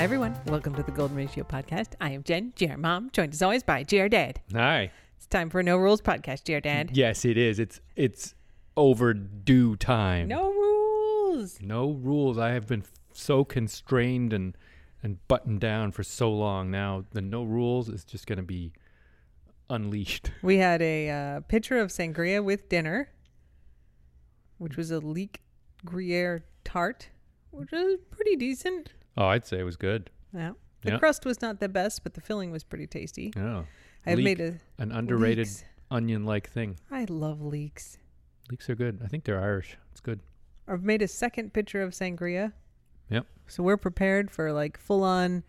Hi, everyone. Welcome to the Golden Ratio Podcast. I am Jen, GR Mom, joined as always by GR Dad. Hi. It's time for a No Rules Podcast, GR Dad. Yes, it is. It's it's overdue time. No rules. No rules. I have been f- so constrained and and buttoned down for so long. Now the no rules is just going to be unleashed. We had a uh, picture of sangria with dinner, which was a leek Gruyere tart, which was pretty decent. Oh, I'd say it was good. Yeah. The Yeah. crust was not the best, but the filling was pretty tasty. Oh, I've Leek. made a an underrated leeks. onion-like thing. I love leeks. Leeks are good. I think they're Irish. It's good. I've made a second pitcher of sangria. Yep. So we're prepared for like full on,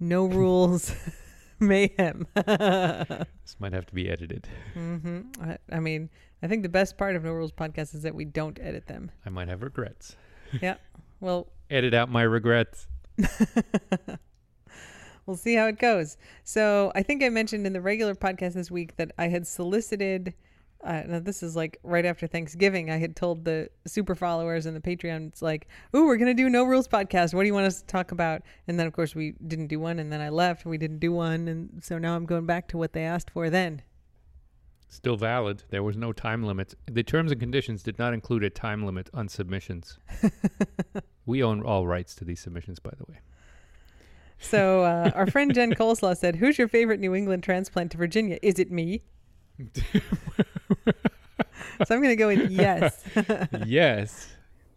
no rules mayhem. This might have to be edited. hmm I, I mean, I think the best part of No Rules podcast is that we don't edit them. I might have regrets. Yeah. Well, Edit out my regrets. we'll see how it goes. So I think I mentioned in the regular podcast this week that I had solicited. Uh, now this is like right after Thanksgiving. I had told the super followers and the Patreon, it's like, "Ooh, we're gonna do no rules podcast. What do you want us to talk about?" And then of course we didn't do one, and then I left. We didn't do one, and so now I'm going back to what they asked for then. Still valid. There was no time limit. The terms and conditions did not include a time limit on submissions. we own all rights to these submissions, by the way. So uh, our friend Jen Coleslaw said, "Who's your favorite New England transplant to Virginia? Is it me?" so I'm gonna go with yes. yes.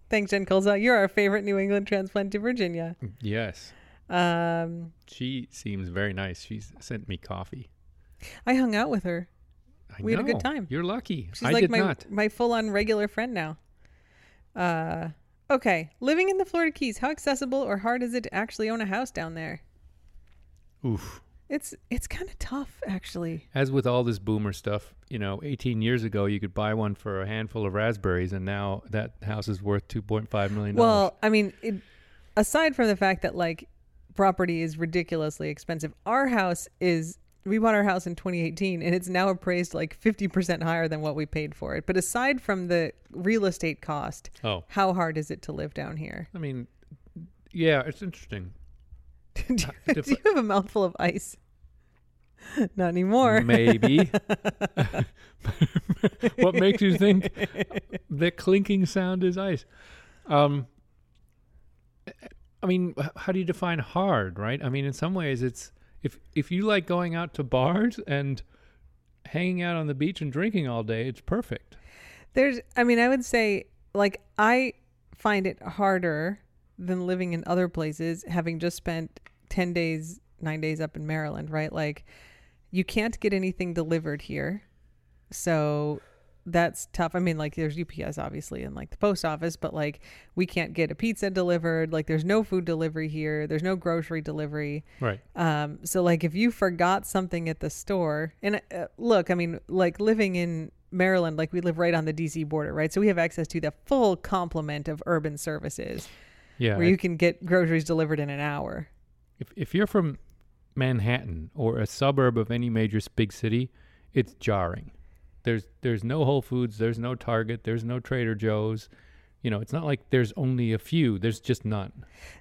Thanks, Jen Coleslaw. You're our favorite New England transplant to Virginia. Yes. Um, She seems very nice. She's sent me coffee. I hung out with her. I We had a good time. You're lucky. She's I like did my not. my full on regular friend now. Uh, okay. Living in the Florida Keys, how accessible or hard is it to actually own a house down there? Oof. It's it's kind of tough, actually. As with all this boomer stuff, you know, 18 years ago you could buy one for a handful of raspberries, and now that house is worth 2.5 million. Well, I mean, it, aside from the fact that like property is ridiculously expensive, our house is. We bought our house in 2018 and it's now appraised like 50% higher than what we paid for it. But aside from the real estate cost, oh, how hard is it to live down here? I mean, yeah, it's interesting. do, you, do you have a mouthful of ice? Not anymore. Maybe. what makes you think the clinking sound is ice? Um, I mean, how do you define hard, right? I mean, in some ways, it's if if you like going out to bars and hanging out on the beach and drinking all day, it's perfect. There's, I mean, I would say, like, I find it harder than living in other places, having just spent 10 days, nine days up in Maryland, right? Like, you can't get anything delivered here. So that's tough. I mean, like, there's UPS, obviously, and like the post office, but like, we can't get a pizza delivered. Like, there's no food delivery here, there's no grocery delivery. Right. Um, so like if you forgot something at the store, and uh, look, I mean, like living in Maryland, like we live right on the DC border, right? So we have access to the full complement of urban services Yeah. where you can get groceries delivered in an hour. if if you're from Manhattan or a suburb of any major big city, it's jarring. There's there's no Whole Foods, there's no Target, there's no Trader Joe's. You know, it's not like there's only a few. There's just none.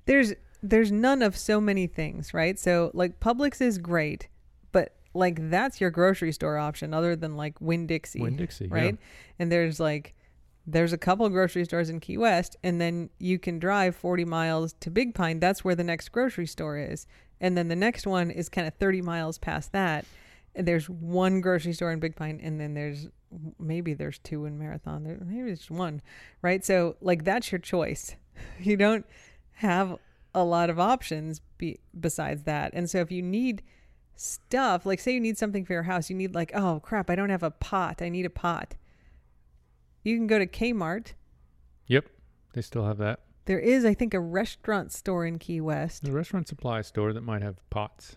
There's there's none of so many things, right? So like Publix is great, but like that's your grocery store option other than like Winn Dixie. Winn-Dixie, yeah. right? And there's like there's a couple grocery stores in Key West, and then you can drive 40 miles to Big Pine. That's where the next grocery store is, and then the next one is kind of 30 miles past that. There's one grocery store in Big Pine, and then there's maybe there's two in Marathon. There, maybe it's one, right? So like that's your choice. You don't have a lot of options be, besides that. And so if you need stuff, like say you need something for your house, you need like, oh crap, I don't have a pot. I need a pot. You can go to Kmart. Yep. They still have that. There is, I think, a restaurant store in Key West. The restaurant supply store that might have pots.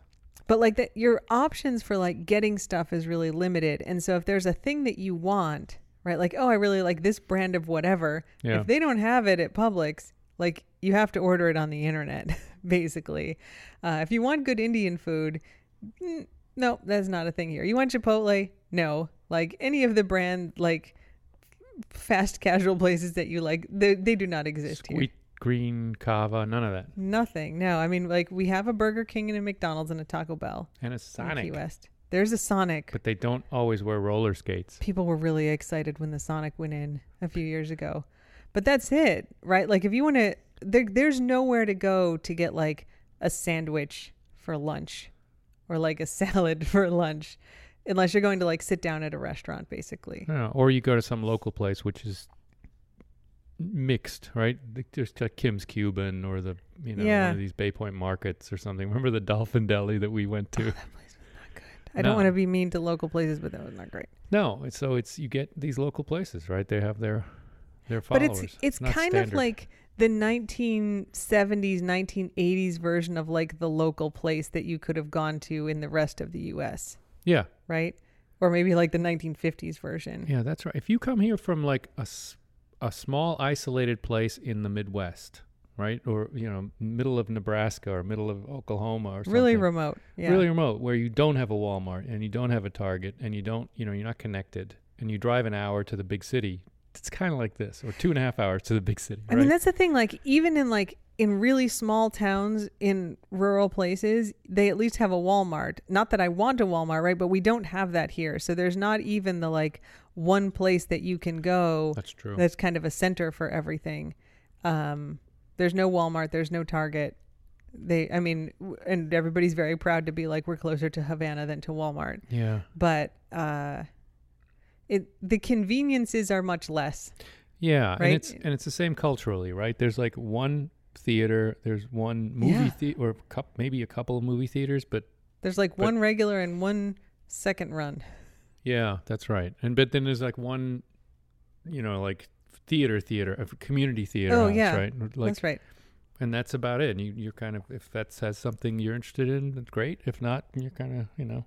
But like that your options for like getting stuff is really limited. And so if there's a thing that you want, right? Like, oh, I really like this brand of whatever. Yeah. If they don't have it at Publix, like you have to order it on the internet, basically. Uh, if you want good Indian food, mm, no, that's not a thing here. You want Chipotle? No. Like any of the brand like fast casual places that you like, they, they do not exist here. Green Cava, none of that. Nothing. No, I mean, like we have a Burger King and a McDonald's and a Taco Bell And a Sonic. Key West. There's a Sonic. But they don't always wear roller skates. People were really excited when the Sonic went in a few years ago, but that's it, right? Like if you want to, there, there's nowhere to go to get like a sandwich for lunch, or like a salad for lunch, unless you're going to like sit down at a restaurant, basically. Yeah, or you go to some local place which is mixed, right? There's like Kim's Cuban or the you know Yeah. one of these Bay Point markets or something. Remember the Dolphin Deli that we went to? Oh, that place was not good. I don't want to be mean to local places, but that was not great. no, so it's you get these local places, right? They have their their followers. But it's it's not kind of like the 1970s, 1980s version of like the local place that you could have gone to in the rest of the U.S. yeah, right? Or maybe like the 1950s version. yeah, that's right. If you come here from like a s- a small isolated place in the Midwest, right, or you know middle of Nebraska or middle of Oklahoma or something, Really remote. Yeah. really remote where you don't have a Walmart and you don't have a Target and you don't, you know, you're not connected and you drive an hour to the big city. It's kind of like this, or two and a half hours to the big city. I mean, that's the thing. Like, even in like in really small towns in rural places, they at least have a Walmart. Not that I want a Walmart, right? But we don't have that here. So there's not even the like one place that you can go That's true. that's kind of a center for everything. Um, there's no Walmart. There's no Target. They, I mean, w- and everybody's very proud to be like we're closer to Havana than to Walmart. yeah, But uh, it the conveniences are much less. yeah, Right? and it's and it's the same culturally, right? There's like one theater, there's one movie Yeah. the- or coup maybe a couple of movie theaters, but There's like But- one regular and one second run. Yeah, that's right. And but then there's like one, you know, like theater, theater, a community theater. Oh, house, yeah. right. Like That's right. and that's about it. And you, you're kind of if that has something you're interested in, that's great. If not, you're kind of you know,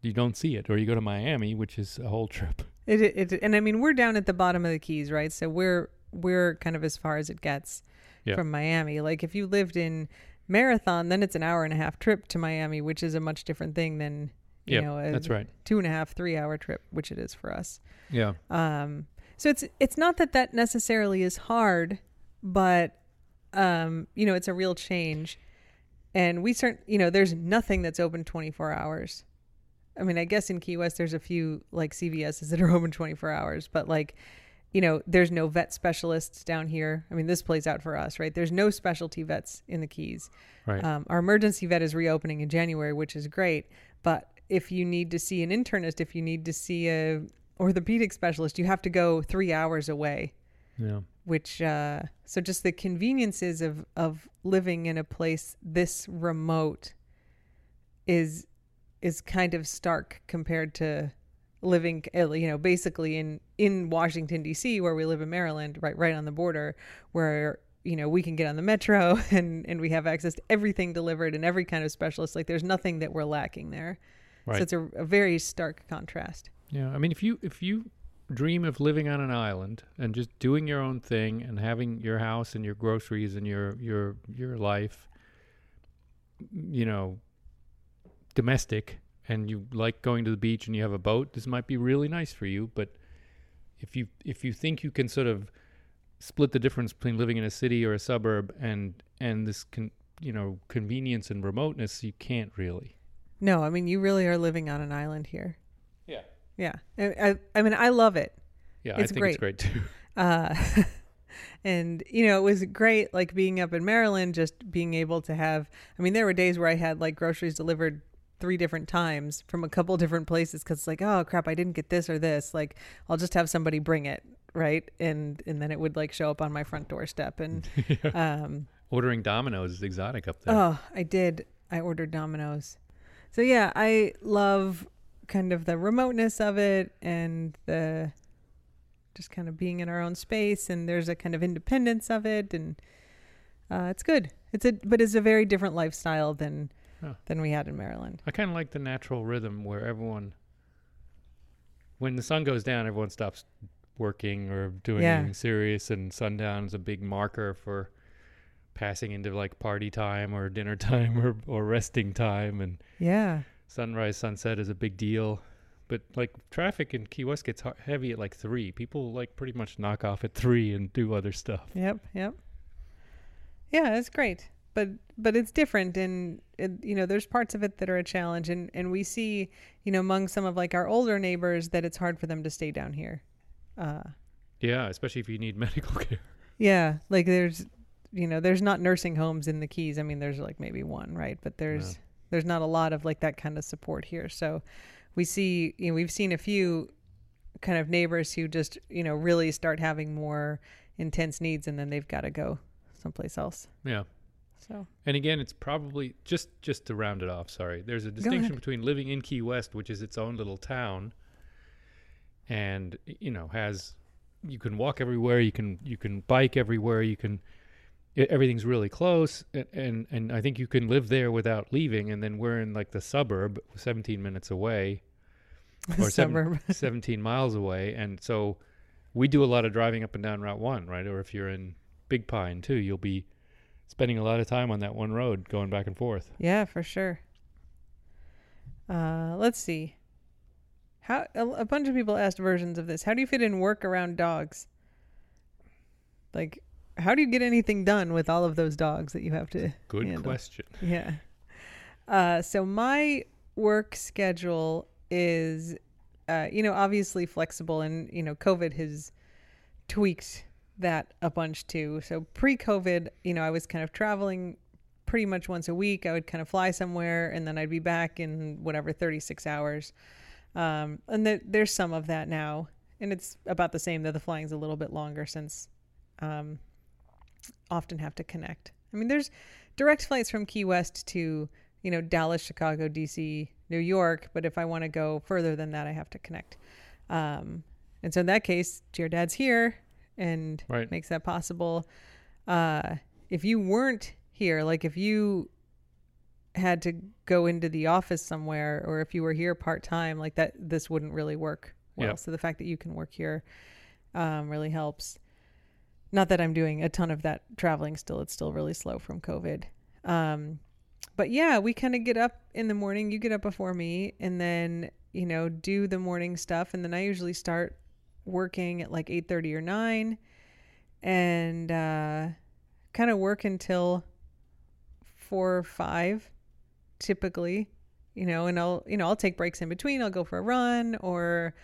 you don't see it, or you go to Miami, which is a whole trip. It, it, it and I mean we're down at the bottom of the Keys, right? So we're we're kind of as far as it gets Yeah. from Miami. Like if you lived in Marathon, then it's an hour and a half trip to Miami, which is a much different thing than you Yeah, know a That's right. two and a half three hour trip, which it is for us. Yeah, Um, so it's it's not that that necessarily is hard, but um, you know it's a real change, and we start you know there's nothing that's open 24 hours. I mean, I guess in Key West there's a few like CVS's that are open 24 hours, but like you know there's no vet specialists down here. I mean, this plays out for us, right? There's no specialty vets in the Keys. right. Um, our emergency vet is reopening in January, which is great. But if you need to see an internist, if you need to see a orthopedic specialist, you have to go three hours away. yeah, Which uh, so just the conveniences of of living in a place this remote is is kind of stark compared to living uh, you know basically in in Washington D.C. where we live in Maryland right right on the border where you know we can get on the metro and and we have access to everything delivered and every kind of specialist like there's nothing that we're lacking there right. so it's a, a very stark contrast Yeah, I mean, if you if you dream of living on an island and just doing your own thing and having your house and your groceries and your your your life, you know, domestic, and you like going to the beach and you have a boat, this might be really nice for you. But if you if you think you can sort of split the difference between living in a city or a suburb and and this con, you know convenience and remoteness, you can't really. No i mean you really are living on an island here Yeah. yeah i, I, I mean i love it Yeah, It's I think great. it's great too. uh and you know it was great like being up in maryland just being able to have i mean there were days where i had like groceries delivered three different times from a couple different places because it's like oh crap i didn't get this or this like i'll just have somebody bring it right and and then it would like show up on my front doorstep and um Ordering Domino's is exotic up there. oh i did i ordered dominoes so yeah i love kind of the remoteness of it and the just kind of being in our own space and there's a kind of independence of it and uh, it's good it's a but it's a very different lifestyle than Huh. than we had in maryland I kind of like the natural rhythm where everyone, when the sun goes down, everyone stops working or doing Yeah. anything serious, and sundown is a big marker for passing into like party time or dinner time or, or resting time, and yeah sunrise, sunset is a big deal. But like traffic in Key West gets heavy at like three. People like pretty much knock off at three and do other stuff. yep yep Yeah, it's great, but but it's different, and it, you know, there's parts of it that are a challenge, and and we see, you know, among some of like our older neighbors that it's hard for them to stay down here. Uh, Yeah, especially if you need medical care. yeah, like there's, you know, there's not nursing homes in the Keys. I mean, there's like maybe one, right? But there's there's not a lot of like that kind of support here. So we see, you know, we've seen a few kind of neighbors who just, you know, really start having more intense needs, and then they've got to go someplace else. Yeah. So And again, it's probably just just to round it off. Sorry, there's a distinction between living in Key West, which is its own little town, and you know has you can walk everywhere, you can you can bike everywhere, you can everything's really close, and, and and I think you can live there without leaving. And then we're in like the suburb, 17 minutes away, Or seven- 17 miles away, and so we do a lot of driving up and down Route One, right? Or if you're in Big Pine too, you'll be spending a lot of time on that one road going back and forth. Yeah, for sure. Uh, let's see. How a, a bunch of people asked versions of this. How do you fit in work around dogs? Like, how do you get anything done with all of those dogs that you have to? Good handle? question. Yeah. Uh, so my work schedule is, uh, you know, obviously flexible, and you know, COVID has tweaked that a bunch too. So pre-COVID, you know, I was kind of traveling pretty much once a week. I would kind of fly somewhere, and then I'd be back in whatever 36 hours. Um, and th- there's some of that now, and it's about the same. Though the flying's a little bit longer since um, often have to connect. I mean, there's direct flights from Key West to you know Dallas, Chicago, DC, New York, but if I want to go further than that, I have to connect. Um, and so in that case, your dad's here and Right. makes that possible. Uh, if you weren't here, like if you had to go into the office somewhere, or if you were here part time, like that, this wouldn't really work well. Yep. So the fact that you can work here um, really helps. Not that I'm doing a ton of that traveling still; it's still really slow from COVID. Um, but yeah, we kind of get up in the morning. You get up before me, and then you know do the morning stuff, and then I usually start working at like eight thirty or nine, and uh, kind of work until four or five, typically. You know, and I'll you know I'll take breaks in between. I'll go for a run or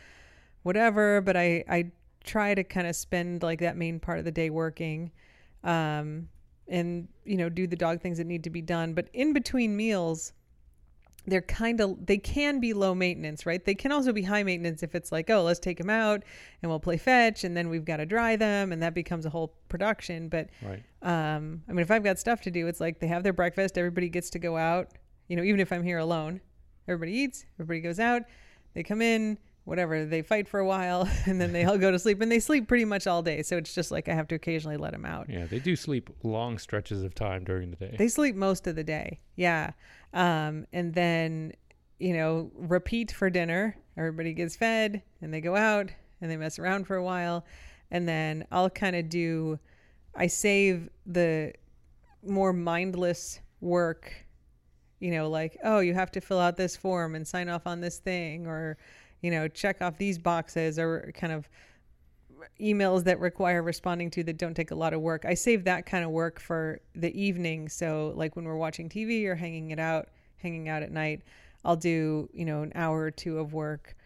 whatever. But I I try to kind of spend like that main part of the day working. Um, and you know do the dog things that need to be done but in between meals they're kind of they can be low maintenance right they can also be high maintenance if it's like oh let's take them out and we'll play fetch and then we've got to dry them and that becomes a whole production but Right. um i mean if i've got stuff to do it's like they have their breakfast everybody gets to go out you know even if i'm here alone everybody eats everybody goes out they come in whatever they fight for a while and then they all go to sleep and they sleep pretty much all day so it's just like i have to occasionally let them out Yeah, they do sleep long stretches of time during the day. they sleep most of the day. Yeah. Um, and then, you know, repeat for dinner. Everybody gets fed and they go out and they mess around for a while. And then I'll kind of do, I save the more mindless work, you know, like, oh, you have to fill out this form and sign off on this thing or, you know, check off these boxes or kind of emails that require responding to that don't take a lot of work. I save that kind of work for the evening. So like when we're watching TV or hanging it out, hanging out at night, I'll do, you know, an hour or two of work.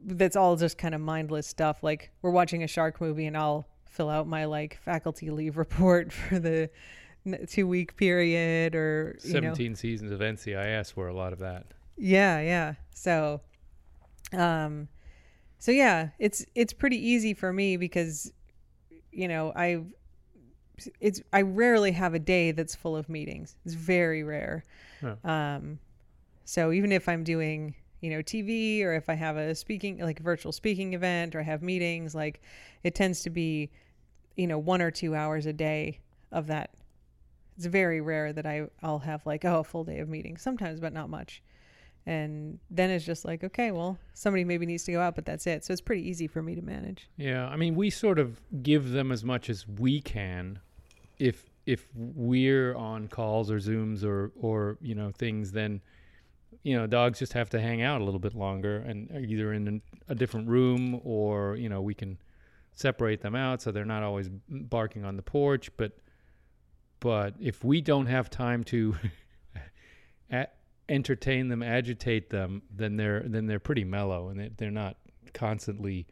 That's all just kind of mindless stuff. Like we're watching a shark movie and I'll fill out my like faculty leave report for the two week period or, you know, 17 seasons of NCIS were a lot of that. yeah, yeah. So, um, so yeah, it's it's pretty easy for me because, you know, I, it's I rarely have a day that's full of meetings. It's very rare. Yeah. Um, so even if I'm doing you know TV or if I have a speaking like a virtual speaking event or I have meetings, like it tends to be, you know, one or two hours a day of that. It's very rare that I I'll have like oh a full day of meetings sometimes, but not much and then it's just like okay well somebody maybe needs to go out but that's it so it's pretty easy for me to manage Yeah, I mean, we sort of give them as much as we can. If if we're on calls or Zooms or or you know things, then you know dogs just have to hang out a little bit longer and either in a different room or you know we can separate them out so they're not always barking on the porch. But but if we don't have time to a- entertain them, agitate them, then they're then they're pretty mellow and they, they're not constantly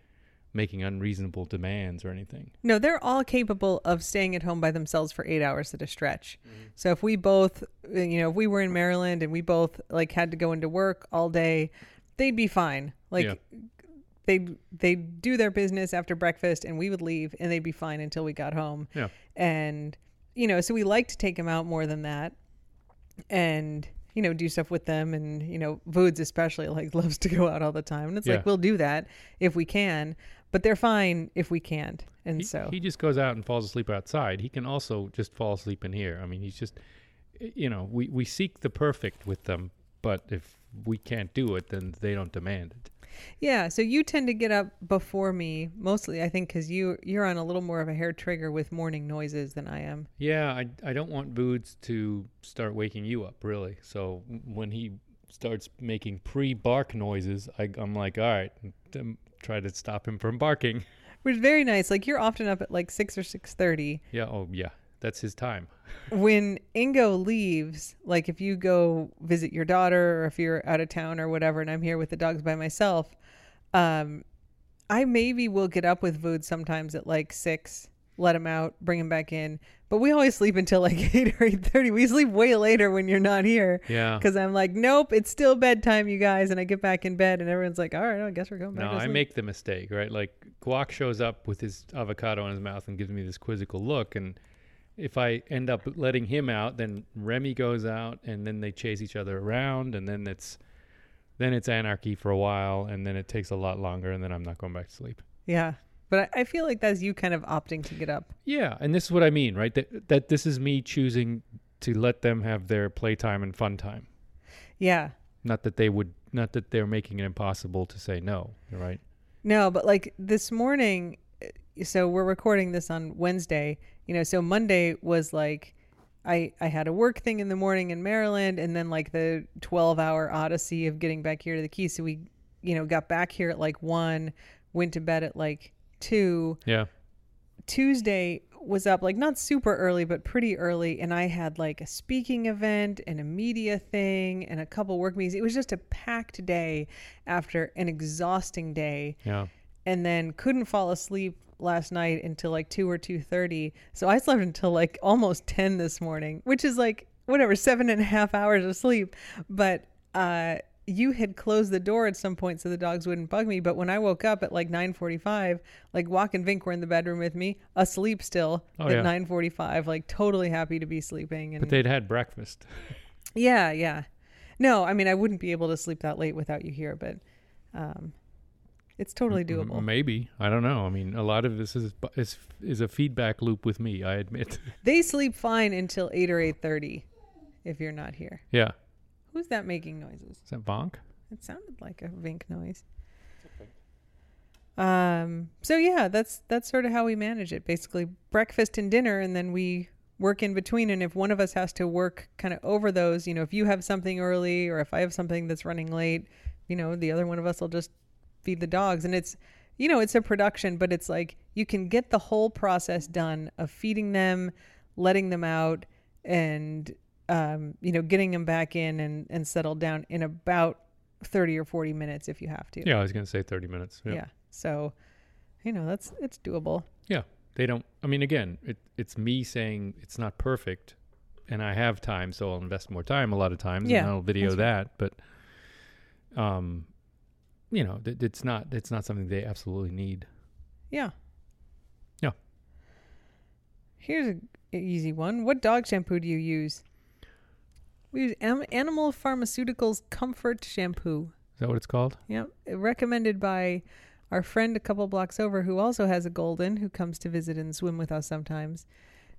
making unreasonable demands or anything. No, they're all capable of staying at home by themselves for eight hours at a stretch. So if we both, uh, you know, if we were in Maryland and we both like had to go into work all day, they'd be fine. Like Yeah. they'd they'd do their business after breakfast and we would leave and they'd be fine until we got home. Yeah. And you know, so we like to take them out more than that, and you know, do stuff with them. And you know, Voods especially like loves to go out all the time, and it's Yeah. like we'll do that if we can, but they're fine if we can't. And He, so he just goes out and falls asleep outside. He can also just fall asleep in here. I mean, he's just, you know, we, we seek the perfect with them, but if we can't do it, then they don't demand it. Yeah, so you tend to get up before me, mostly I think because you you're on a little more of a hair trigger with morning noises than I am. Yeah, I, I don't want Boots to start waking you up, really. So when he starts making pre bark noises, I, I'm like, all right, try to stop him from barking. Which is very nice. Like you're often up at like six or six thirty. Yeah, oh, yeah, that's his time. When Ingo leaves, like if you go visit your daughter or if you're out of town or whatever, and I'm here with the dogs by myself, um, I maybe will get up with Vood sometimes at like six, let him out, bring him back in. But we always sleep until like eight or eight thirty. We sleep way later when you're not here. Yeah. because I'm like, nope, it's still bedtime, you guys. And I get back in bed, and everyone's like, all right, I guess we're going back. No, I make the mistake, right? Like Guac shows up with his avocado in his mouth and gives me this quizzical look, and if I end up letting him out, then Remy goes out, and then they chase each other around, and then it's then it's anarchy for a while, and then it takes a lot longer, and then I'm not going back to sleep. yeah, but I, I feel like that's you kind of opting to get up. Yeah, and this is what I mean, right? That that this is me choosing to let them have their playtime and fun time. Yeah, Not that they would, not that they're making it impossible to say no, right? no, but like this morning, so we're recording this on Wednesday. You know, so Monday was like. I, I had a work thing in the morning in Maryland and then like the 12 hour odyssey of getting back here to the Keys. So we, you know, got back here at like one, went to bed at like two, Yeah, Tuesday was up like not super early but pretty early and I had like a speaking event and a media thing and a couple work meetings. It was just a packed day after an exhausting day yeah. and then couldn't fall asleep last night until like 2 or 2.30 so i slept until like almost 10 this morning which is like whatever seven and a half hours of sleep but uh you had closed the door at some point so the dogs wouldn't bug me but when i woke up at like 9.45 like Guac and vink were in the bedroom with me asleep still Oh, at yeah. 9.45 like totally happy to be sleeping and But they'd had breakfast. yeah yeah no i mean i wouldn't be able to sleep that late without you here but um it's totally doable Maybe I don't know. I mean, a lot of this is is is a feedback loop with me. I admit. They sleep fine until eight or eight thirty, if you're not here. yeah. Who's that making noises? Is that bonk? It sounded like a vink noise. Um. So yeah, that's that's sort of how we manage it. Basically, breakfast and dinner, and then we work in between. And if one of us has to work kind of over those, you know, if you have something early or if I have something that's running late, you know, the other one of us will just feed the dogs. And it's, you know, it's a production, but it's like you can get the whole process done of feeding them, letting them out, and um, you know, getting them back in and and settled down in about thirty or forty minutes if you have to. Yeah, I was gonna say thirty minutes. Yeah. Yeah. So, you know, that's it's doable. Yeah. They don't. I mean, again, it, it's me saying it's not perfect, and I have time, so I'll invest more time a lot of times, Yeah, and I'll video that. But, um, you know, th- it's not it's not something they absolutely need. Yeah. Yeah. Here's a, a easy one. What dog shampoo do you use? We use Am- Animal Pharmaceuticals Comfort Shampoo. Is that what it's called? Yep. Recommended by our friend a couple blocks over who also has a golden who comes to visit and swim with us sometimes.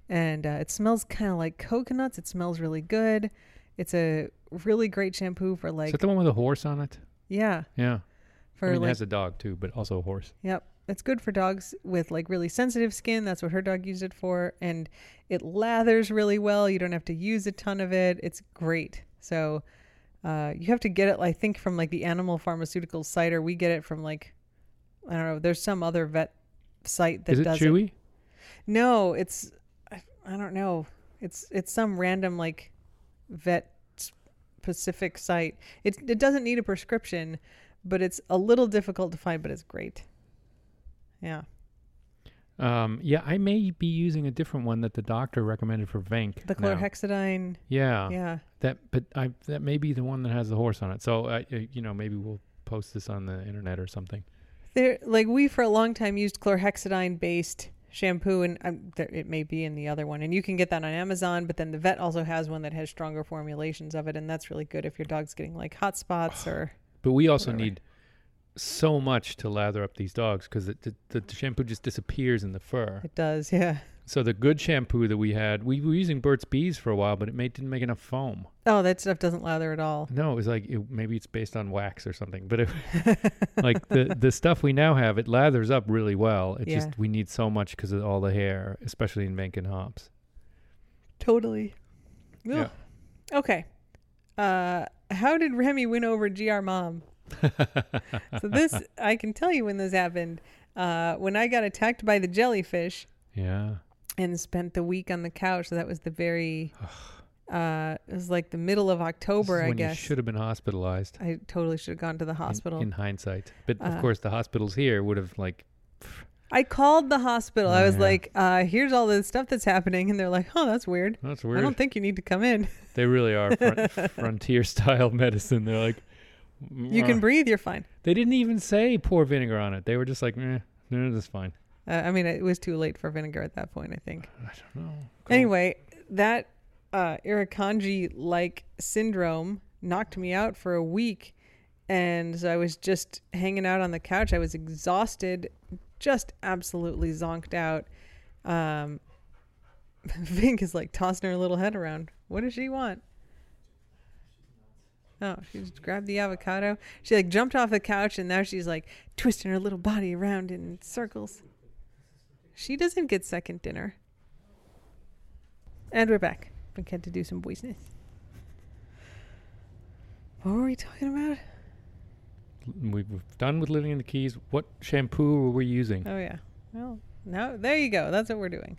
And uh, it smells kind of like coconuts. It smells really good. It's a really great shampoo for like. Is that the one with a horse on it? yeah, Yeah. For I mean, it like has a dog too, but also a horse. Yep. It's good for dogs with like really sensitive skin. That's what her dog used it for. And it lathers really well. You don't have to use a ton of it. It's great. So uh, you have to get it, I think, from like the animal pharmaceutical site, or we get it from like, I don't know, there's some other vet site that Is it does chewy? No, it's, I, I don't know. It's it's some random like vet specific site. It it doesn't need a prescription, but it's a little difficult to find, but it's great. Yeah. Um, yeah, I may be using a different one that the doctor recommended for Venk. The now. chlorhexidine. Yeah, Yeah. that. But I that may be the one that has the horse on it. So uh, you know, maybe we'll post this on the internet or something. There like we for a long time used chlorhexidine based shampoo and um, there, it may be in the other one and you can get that on Amazon but then the vet also has one that has stronger formulations of it and that's really good if your dog's getting like hot spots or But we also Whatever. need so much to lather up these dogs because the, the, the shampoo just disappears in the fur. it does yeah So the good shampoo that we had, we were using Burt's Bees for a while, but it made, didn't make enough foam. oh that stuff doesn't lather at all No, it was like it, maybe it's based on wax or something. But it, like the the stuff we now have, it lathers up really well. It Yeah. just we need so much because of all the hair, especially in Venkin hops. totally Yeah. Okay uh how did Remy win over GR mom so this I can tell you when this happened uh when I got attacked by the jellyfish yeah. and spent the week on the couch. So that was the very, uh, it was like the middle of October, I guess. you should have been hospitalized. I totally should have gone to the hospital. In, hindsight, but of Uh, course the hospitals here would have like I called the hospital. I Oh, was yeah. like, uh, here's all the stuff that's happening. And they're like, oh, that's weird. that's weird. I don't think you need to come in. they really are front, frontier style medicine. They're like You can breathe. You're fine. They didn't even say pour vinegar on it. They were just like, eh, no, that's fine. Uh, I mean, it was too late for vinegar at that point, I think. I don't know. Cool. Anyway, that uh, Irukandji like syndrome knocked me out for a week. And so I was just hanging out on the couch. I was exhausted, just absolutely zonked out. Um, Vink is like tossing her little head around. What does she want? Oh, she just grabbed the avocado. She like jumped off the couch and now she's like twisting her little body around in circles. She doesn't get second dinner. And we're back. We had to do some business. What were we talking about? We've done with living in the Keys. What shampoo were we using? Oh yeah. Well, now there you go. That's what we're doing.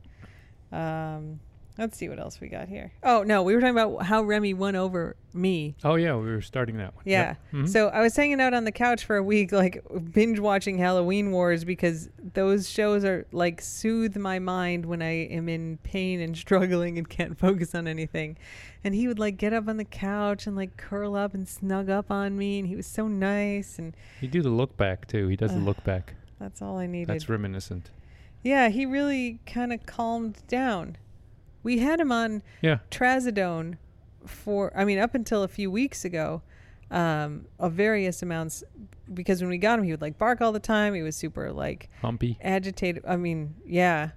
Um, let's see what else we got here. Oh no, we were talking about how Remy won over me. Oh yeah, we were starting that one. Yeah. Yep. Mhm. So I was hanging out on the couch for a week, like binge watching Halloween Wars because those shows are like soothe my mind when I am in pain and struggling and can't focus on anything. And he would like get up on the couch and like curl up and snug up on me, and he was so nice. And you do the look back too. He does the look back. that's all I needed. That's reminiscent. yeah, he really kind of calmed down. We had him on Yeah. trazodone for i mean up until a few weeks ago um of various amounts because when we got him he would like bark all the time he was super like Humpy. agitated i mean yeah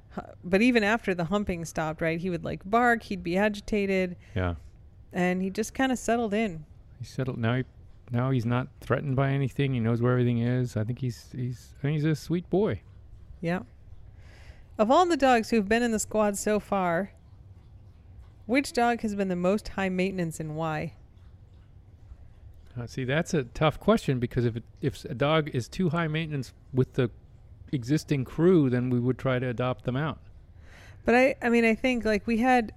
but even after the humping stopped right he would like bark he'd be agitated Yeah. and he just kind of settled in He settled now. He, now he's not threatened by anything. He knows where everything is. I think he's he's I think he's a sweet boy. yeah of all the dogs who've been in the squad so far which dog has been the most high maintenance and why Uh, see, that's a tough question because if it, if a dog is too high maintenance with the existing crew, then we would try to adopt them out. But I, I mean, I think like we had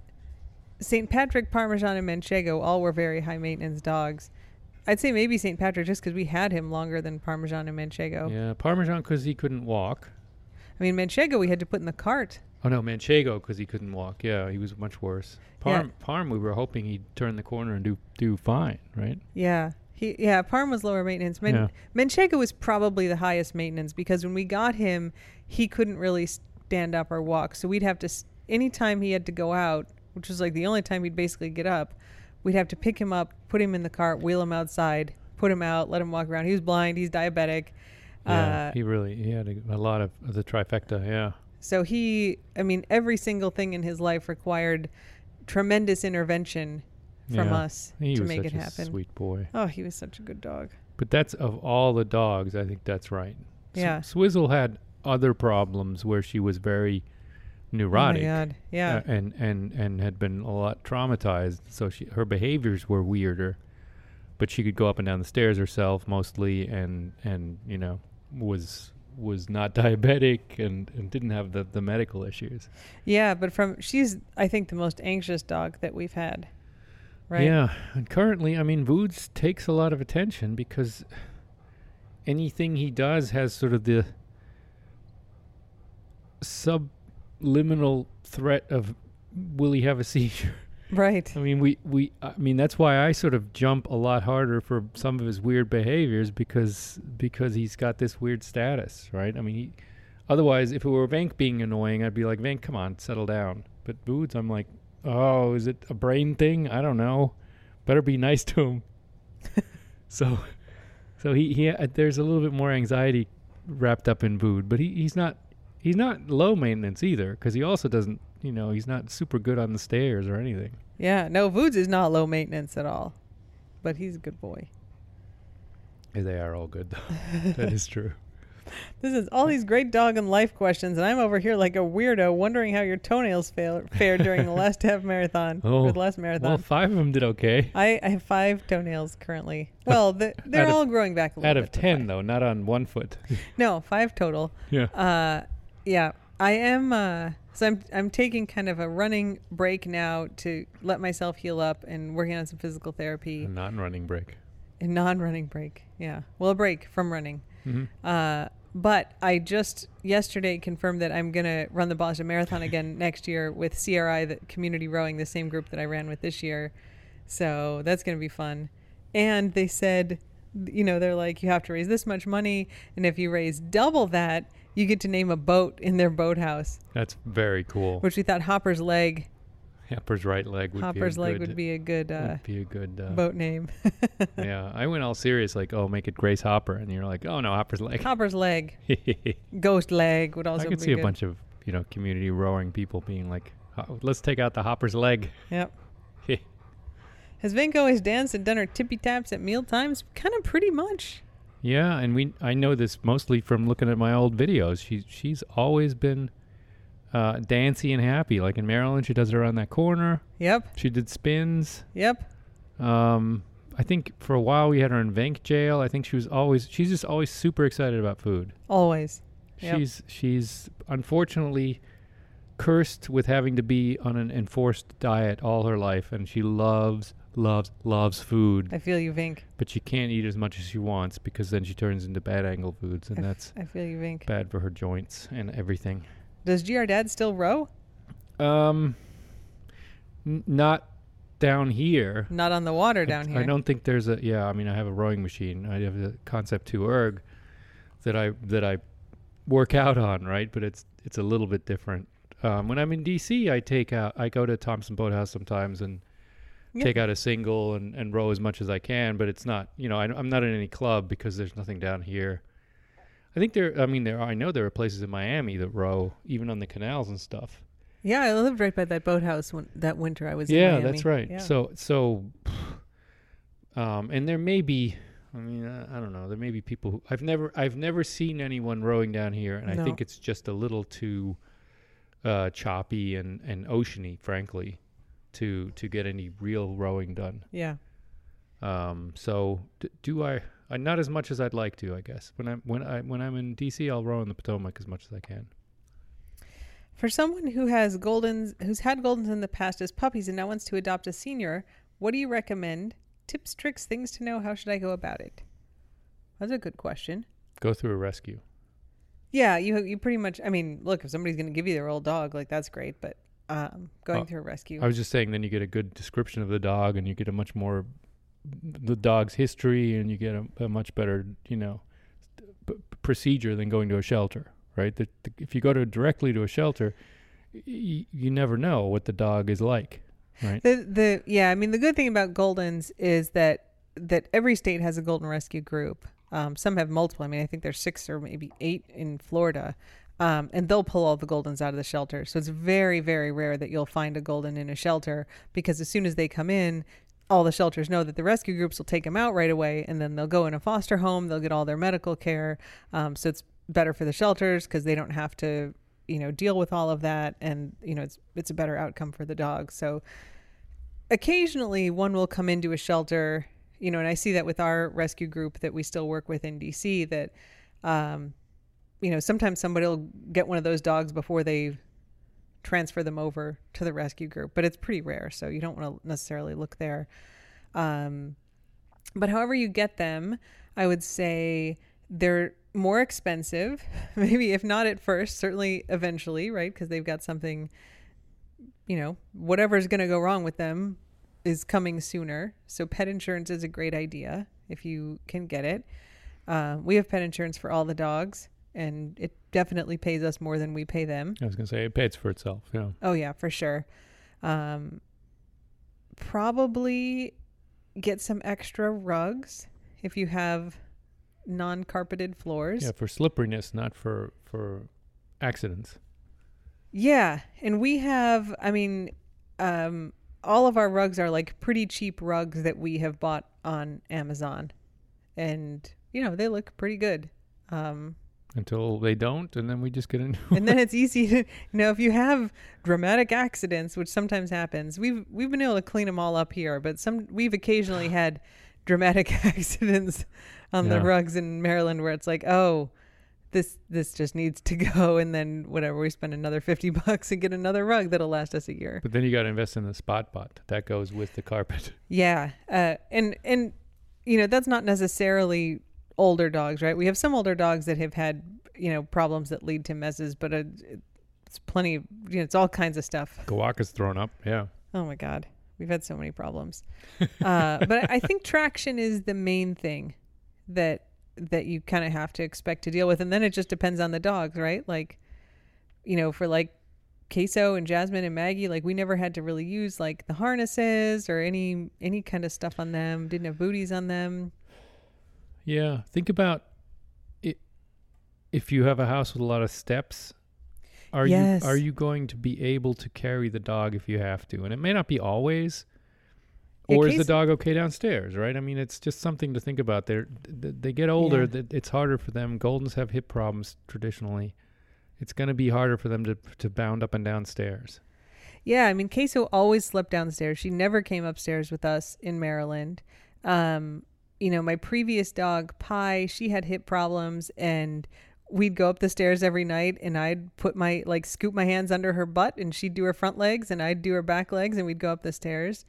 St. Patrick, Parmesan, and Manchego all were very high maintenance dogs. I'd say maybe St. Patrick just because we had him longer than Parmesan and Manchego. Yeah, Parmesan because he couldn't walk. I mean, Manchego we had to put in the cart. Oh no, Manchego because he couldn't walk. Yeah, he was much worse. Yeah. Parm, Parm, we were hoping he'd turn the corner and do do fine, right? Yeah. He, yeah, Parm was lower maintenance. Man- Yeah. Manchego was probably the highest maintenance because when we got him, he couldn't really stand up or walk. So we'd have to, anytime he had to go out, which was like the only time he'd basically get up, we'd have to pick him up, put him in the cart, wheel him outside, put him out, let him walk around. He was blind, he's diabetic. Yeah, Uh, he really he had a, a lot of, of the trifecta. Yeah, so he, I mean, every single thing in his life required tremendous intervention from Yeah. us he to was make such it a happen. sweet boy. Oh, he was such a good dog. But that's of all the dogs, I think that's right. Sw- Yeah. Swizzle had other problems where she was very neurotic. Oh my god. Yeah. uh, and and and had been a lot traumatized so she her behaviors were weirder but she could go up and down the stairs herself mostly and and you know was was not diabetic and, and didn't have the, the medical issues. Yeah, but from she's I think the most anxious dog that we've had. Right. Yeah, and currently, I mean, Voods takes a lot of attention because anything he does has sort of the subliminal threat of will he have a seizure? Right. I mean, we, we I mean that's why I sort of jump a lot harder for some of his weird behaviors because because he's got this weird status, right? I mean, he, otherwise, if it were Vank being annoying, I'd be like, Vank, come on, settle down. But Voods, I'm like, oh, is it a brain thing? I don't know. Better be nice to him. so, so he he uh, there's a little bit more anxiety wrapped up in Vood, but he, he's not he's not low maintenance either because he also doesn't you know he's not super good on the stairs or anything. Yeah. No, Voods is not low maintenance at all, but he's a good boy. They are all good though. that is true. This is all these great dog and life questions, and I'm over here like a weirdo wondering how your toenails fail, fared during the last half marathon Oh, the last marathon. Well, five of them did okay. I, I have five toenails currently. Well, the, they're out of- all growing back a little Out of ten though, not on one foot. No, five total. yeah. Uh, yeah, I am. Uh, so I'm I'm taking kind of a running break now to let myself heal up and working on some physical therapy. A non-running break. A non-running break. Yeah, well, a break from running. hmm Uh, but I just yesterday confirmed that I'm gonna run the Boston Marathon again next year with CRI, the community rowing, the same group that I ran with this year. So that's gonna be fun. And they said, you know, they're like, you have to raise this much money, and if you raise double that, you get to name a boat in their boathouse. That's very cool. Which we thought Hopper's Leg, Hopper's right leg would Hopper's be a Leg good, would be a good uh, would be a good uh, boat name. yeah, I went all serious, like, oh, make it Grace Hopper, and you're like, oh no, Hopper's leg. Hopper's Leg, Ghost Leg would also could be see a bunch of you know community rowing people being like, let's take out the Hopper's leg. Yep. Has Vink always danced and done her tippy taps at meal times? Kind of pretty much. Yeah, and we I know this mostly from looking at my old videos. She's she's always been uh, dancy and happy. Like in Maryland, she does it around that corner. Yep. She did spins. Yep. Um, I think for a while we had her in Vank jail. I think she was always she's just always super excited about food. Always. Yep. She's she's unfortunately cursed with having to be on an enforced diet all her life, and she loves loves loves food, I feel you, Vink. but she can't eat as much as she wants because then she turns into bad angle foods, and I that's I feel you, Vink. bad for her joints and everything. Does GR Dad still row? Um, n- not down here. Not on the water down I, here. I don't think there's a yeah. I mean, I have a rowing machine. I have a Concept Two erg that I that I work out on, right? But it's it's a little bit different. Um, when I'm in DC, I take out I go to Thompson Boathouse sometimes and Yeah. take out a single and, and row as much as I can. But it's not you know I, I'm not in any club because there's nothing down here. I think there. I mean, there. Are, I know there are places in Miami that row even on the canals and stuff. Yeah, I lived right by that boathouse when, that winter I was in yeah, that's right. Yeah. So so, um, and there may be. I mean, I, I don't know. There may be people who I've never I've never seen anyone rowing down here, and I think it's just a little too uh, choppy and and oceany, frankly, to to get any real rowing done. yeah. Um, so d- do I? I not as much as I'd like to, I guess. When I'm when I when I'm in DC, I'll row in the Potomac as much as I can. For someone who has Goldens, who's had Goldens in the past as puppies and now wants to adopt a senior, what do you recommend? Tips, tricks, things to know. How should I go about it? That's a good question. Go through a rescue. Yeah, you you pretty much. I mean, look, if somebody's going to give you their old dog, like that's great. But um, going Oh, through a rescue, I was just saying, then you get a good description of the dog, and you get a much more the dog's history, and you get a, a much better, you know, p- procedure than going to a shelter, right? The, the, if you go to directly to a shelter, y- you never know what the dog is like, right? the the yeah. I mean, the good thing about Goldens is that that every state has a Golden Rescue group. Um, some have multiple. I mean, I think there's six or maybe eight in Florida. Um, and they'll pull all the Goldens out of the shelter. So it's very, very rare that you'll find a Golden in a shelter because as soon as they come in, all the shelters know that the rescue groups will take them out right away and then they'll go in a foster home. They'll get all their medical care. Um, so it's better for the shelters because they don't have to, you know, deal with all of that. And, you know, it's, it's a better outcome for the dog. So occasionally one will come into a shelter, you know, and I see that with our rescue group that we still work with in DC that, um, you know, sometimes somebody will get one of those dogs before they transfer them over to the rescue group, but it's pretty rare, so you don't want to necessarily look there. Um, but however you get them, I would say they're more expensive, maybe if not at first, certainly eventually, right? Because they've got something, you know, whatever's going to go wrong with them is coming sooner. So pet insurance is a great idea if you can get it. Uh, we have pet insurance for all the dogs, and it definitely pays us more than we pay them. I was gonna say it pays for itself. Yeah. Oh yeah, for sure. Um, probably get some extra rugs if you have non-carpeted floors. Yeah, for slipperiness, not for for accidents. Yeah, and we have. I mean, um, all of our rugs are like pretty cheap rugs that we have bought on Amazon, and you know they look pretty good. Um, Until they don't, and then we just get a new. and then it's easy to you know if you have dramatic accidents which sometimes happens we've we've been able to clean them all up here but some we've occasionally had dramatic accidents on the rugs in Maryland where it's like oh this this just needs to go and then whatever we spend another 50 bucks and get another rug that'll last us a year But then you got to invest in the SpotBot that goes with the carpet. yeah uh and and you know that's not necessarily older dogs right we have some older dogs that have had you know problems that lead to messes but uh, it's plenty of you know it's all kinds of stuff Kawaka's thrown up. Yeah. Oh my God. We've had so many problems. Uh, but I think traction is the main thing that that you kind of have to expect to deal with. And then it just depends on the dogs, right? Like, you know, for like Queso and Jasmine and Maggie, like we never had to really use like the harnesses or any any kind of stuff on them. Didn't have booties on them. Yeah. Think about it. If you have a house with a lot of steps, are Yes. you are you going to be able to carry the dog if you have to? And it may not be always. Or is the dog okay downstairs? Right. I mean, it's just something to think about. They're, th- they get older. Yeah. It's harder for them. Goldens have hip problems traditionally. It's going to be harder for them to to bound up and downstairs. Yeah, I mean, Queso always slept downstairs. She never came upstairs with us in Maryland. Um, you know, my previous dog, Pie, she had hip problems, and we'd go up the stairs every night, and I'd put my, like, scoop my hands under her butt, and she'd do her front legs, and I'd do her back legs, and we'd go up the stairs.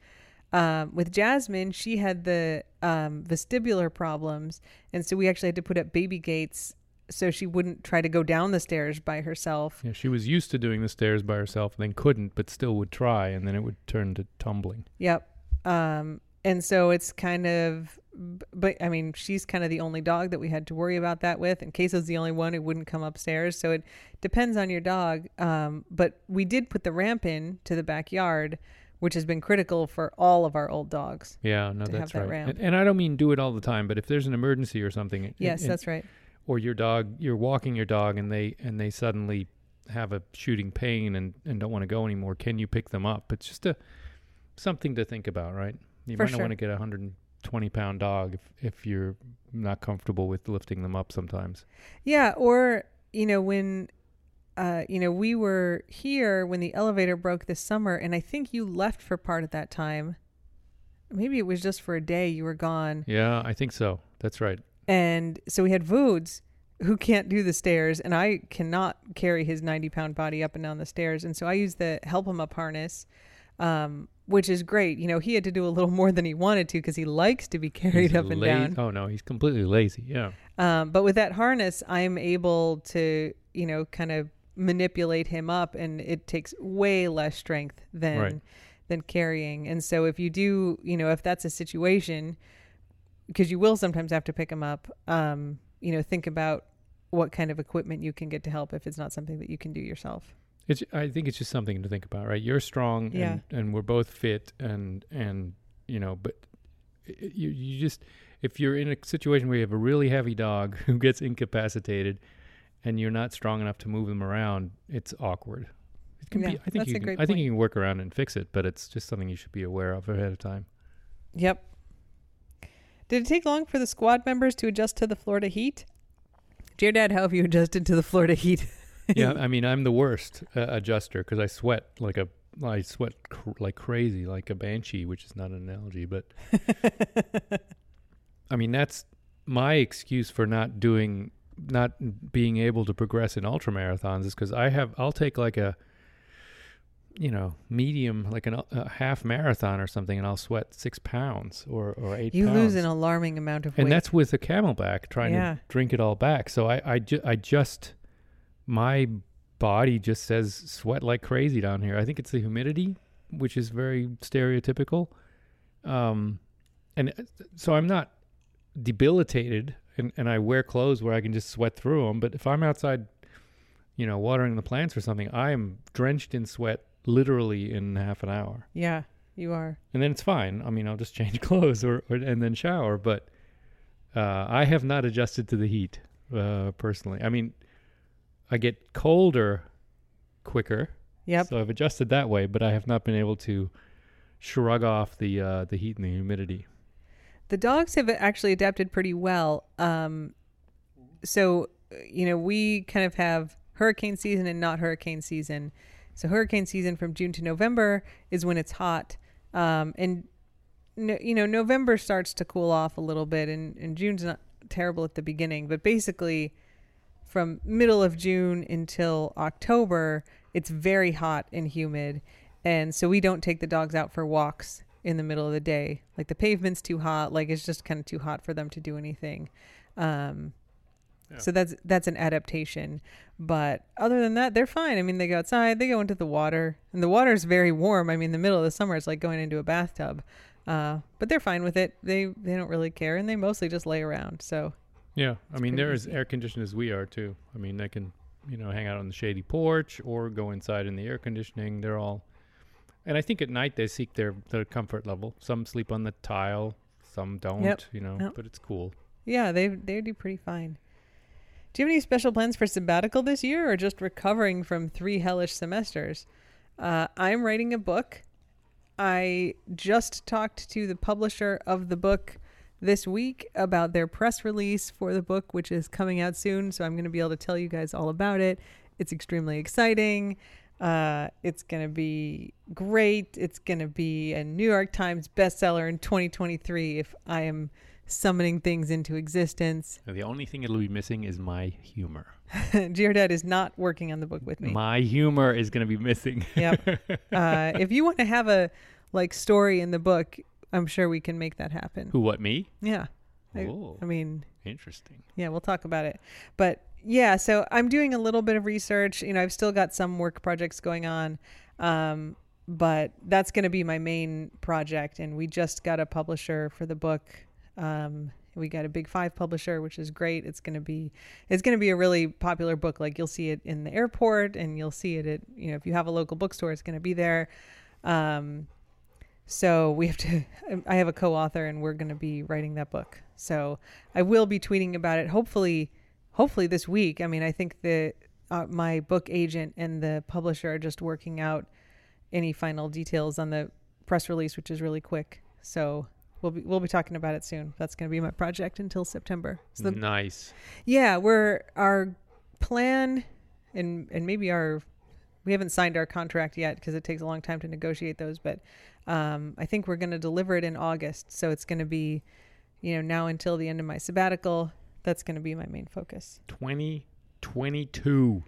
Um, with Jasmine, she had the um, vestibular problems, and so we actually had to put up baby gates so she wouldn't try to go down the stairs by herself. Yeah, she was used to doing the stairs by herself, and then couldn't, but still would try, and then it would turn to tumbling. Yep. Um, and so it's kind of, but I mean, she's kind of the only dog that we had to worry about that with. And Queso's the only one who wouldn't come upstairs. So it depends on your dog. Um, but we did put the ramp in to the backyard, which has been critical for all of our old dogs. Yeah, no, that's that right. And, and I don't mean do it all the time, but if there's an emergency or something, Yes, that's right. or your dog, you're walking your dog, and they and they suddenly have a shooting pain and and don't want to go anymore. Can you pick them up? It's just a something to think about, right? You For might not sure. want to get a 120 pound dog if if you're not comfortable with lifting them up sometimes. Yeah, or you know when uh you know we were here when the elevator broke this summer and I think you left for part of that time. Maybe it was just for a day you were gone. Yeah, I think so. That's right. And so we had Voods who can't do the stairs and I cannot carry his 90 pound body up and down the stairs and so I use the help him up harness um which is great. You know, he had to do a little more than he wanted to because he likes to be carried He's up and la- down. Oh no, he's completely lazy. Yeah. Um, but with that harness, I'm able to, you know, kind of manipulate him up, and it takes way less strength than Right. than carrying. And so, if you do, you know, if that's a situation, because you will sometimes have to pick him up, um, you know, think about what kind of equipment you can get to help if it's not something that you can do yourself. It's. I think it's just something to think about, right? You're strong, Yeah. and, and we're both fit, and and you know, but you you just if you're in a situation where you have a really heavy dog who gets incapacitated, and you're not strong enough to move them around, it's awkward. It can Yeah, be. I think that's you a can, I think point. you can work around and fix it, but it's just something you should be aware of ahead of time. Yep. Did it take long for the squad members to adjust to the Florida heat? Dear Dad, how have you adjusted to the Florida heat? yeah, I mean, I'm the worst uh, adjuster because I sweat like a I sweat cr- like crazy, like a banshee, which is not an analogy, but I mean that's my excuse for not doing not being able to progress in ultra marathons is because I have I'll take like a you know medium like an, a half marathon or something and I'll sweat six pounds or or eight. You pounds. lose an alarming amount of weight. and that's with a CamelBak trying Yeah. to drink it all back. So I I, ju- I just my body just says sweat like crazy down here. I think it's the humidity, which is very stereotypical. Um, and uh, so I'm not debilitated, and and I wear clothes where I can just sweat through them. But if I'm outside, you know, watering the plants or something, I am drenched in sweat literally in half an hour yeah, you are. and then it's fine. I mean, I'll just change clothes or, or and then shower. But uh, I have not adjusted to the heat uh, personally. I mean, I get colder quicker, Yep. so I've adjusted that way. But I have not been able to shrug off the uh, the heat and the humidity. The dogs have actually adapted pretty well. Um, so, you know, we kind of have hurricane season and not hurricane season. So, hurricane season from June to November is when it's hot. Um, and, no, you know, November starts to cool off a little bit, and, and June's not terrible at the beginning. But basically, from middle of June until October, it's very hot and humid. And so we don't take the dogs out for walks in the middle of the day. Like the pavement's too hot, like it's just kind of too hot for them to do anything. Um Yeah. so that's that's an adaptation. But other than that, they're fine. I mean, they go outside, they go into the water, and the water's very warm. I mean, the middle of the summer it's like going into a bathtub. Uh, but they're fine with it. They they don't really care, and they mostly just lay around. So Yeah, I It's mean, they're as air conditioned as we are too. I mean, they can you know hang out on the shady porch or go inside in the air conditioning. They're all, and I think at night they seek their their comfort level. Some sleep on the tile, some don't. You know, Yep. but it's cool. Yeah, they they do pretty fine. Do you have any special plans for sabbatical this year, or just recovering from three hellish semesters? Uh, I'm writing a book. I just talked to the publisher of the book this week about their press release for the book, which is coming out soon. So I'm going to be able to tell you guys all about it. It's extremely exciting. Uh, it's going to be great. It's going to be a New York Times bestseller in 2023 if I am summoning things into existence. The only thing it'll be missing is my humor. GR Dad is not working on the book with me. My humor is going to be missing. Yep. uh, if you want to have a like story in the book, I'm sure we can make that happen. Who? What? Me? Yeah. I- I mean, interesting. yeah, we'll talk about it. But yeah, so I'm doing a little bit of research. You know, I've still got some work projects going on. Um, but that's going to be my main project. And we just got a publisher for the book. Um, we got a big five publisher, which is great. It's going to be, it's going to be a really popular book. Like you'll see it in the airport and you'll see it at, you know, if you have a local bookstore, it's going to be there. Um, so we have to, I have a co-author and we're going to be writing that book. So I will be tweeting about it. Hopefully, hopefully this week. I mean, I think the, uh, my book agent and the publisher are just working out any final details on the press release, which is really quick. So we'll be, we'll be talking about it soon. That's going to be my project until September. So the, nice. yeah, we're our plan, and and maybe our we haven't signed our contract yet because it takes a long time to negotiate those. But um, I think we're going to deliver it in August, so it's going to be, you know, now until the end of my sabbatical. That's going to be my main focus. Twenty twenty-two.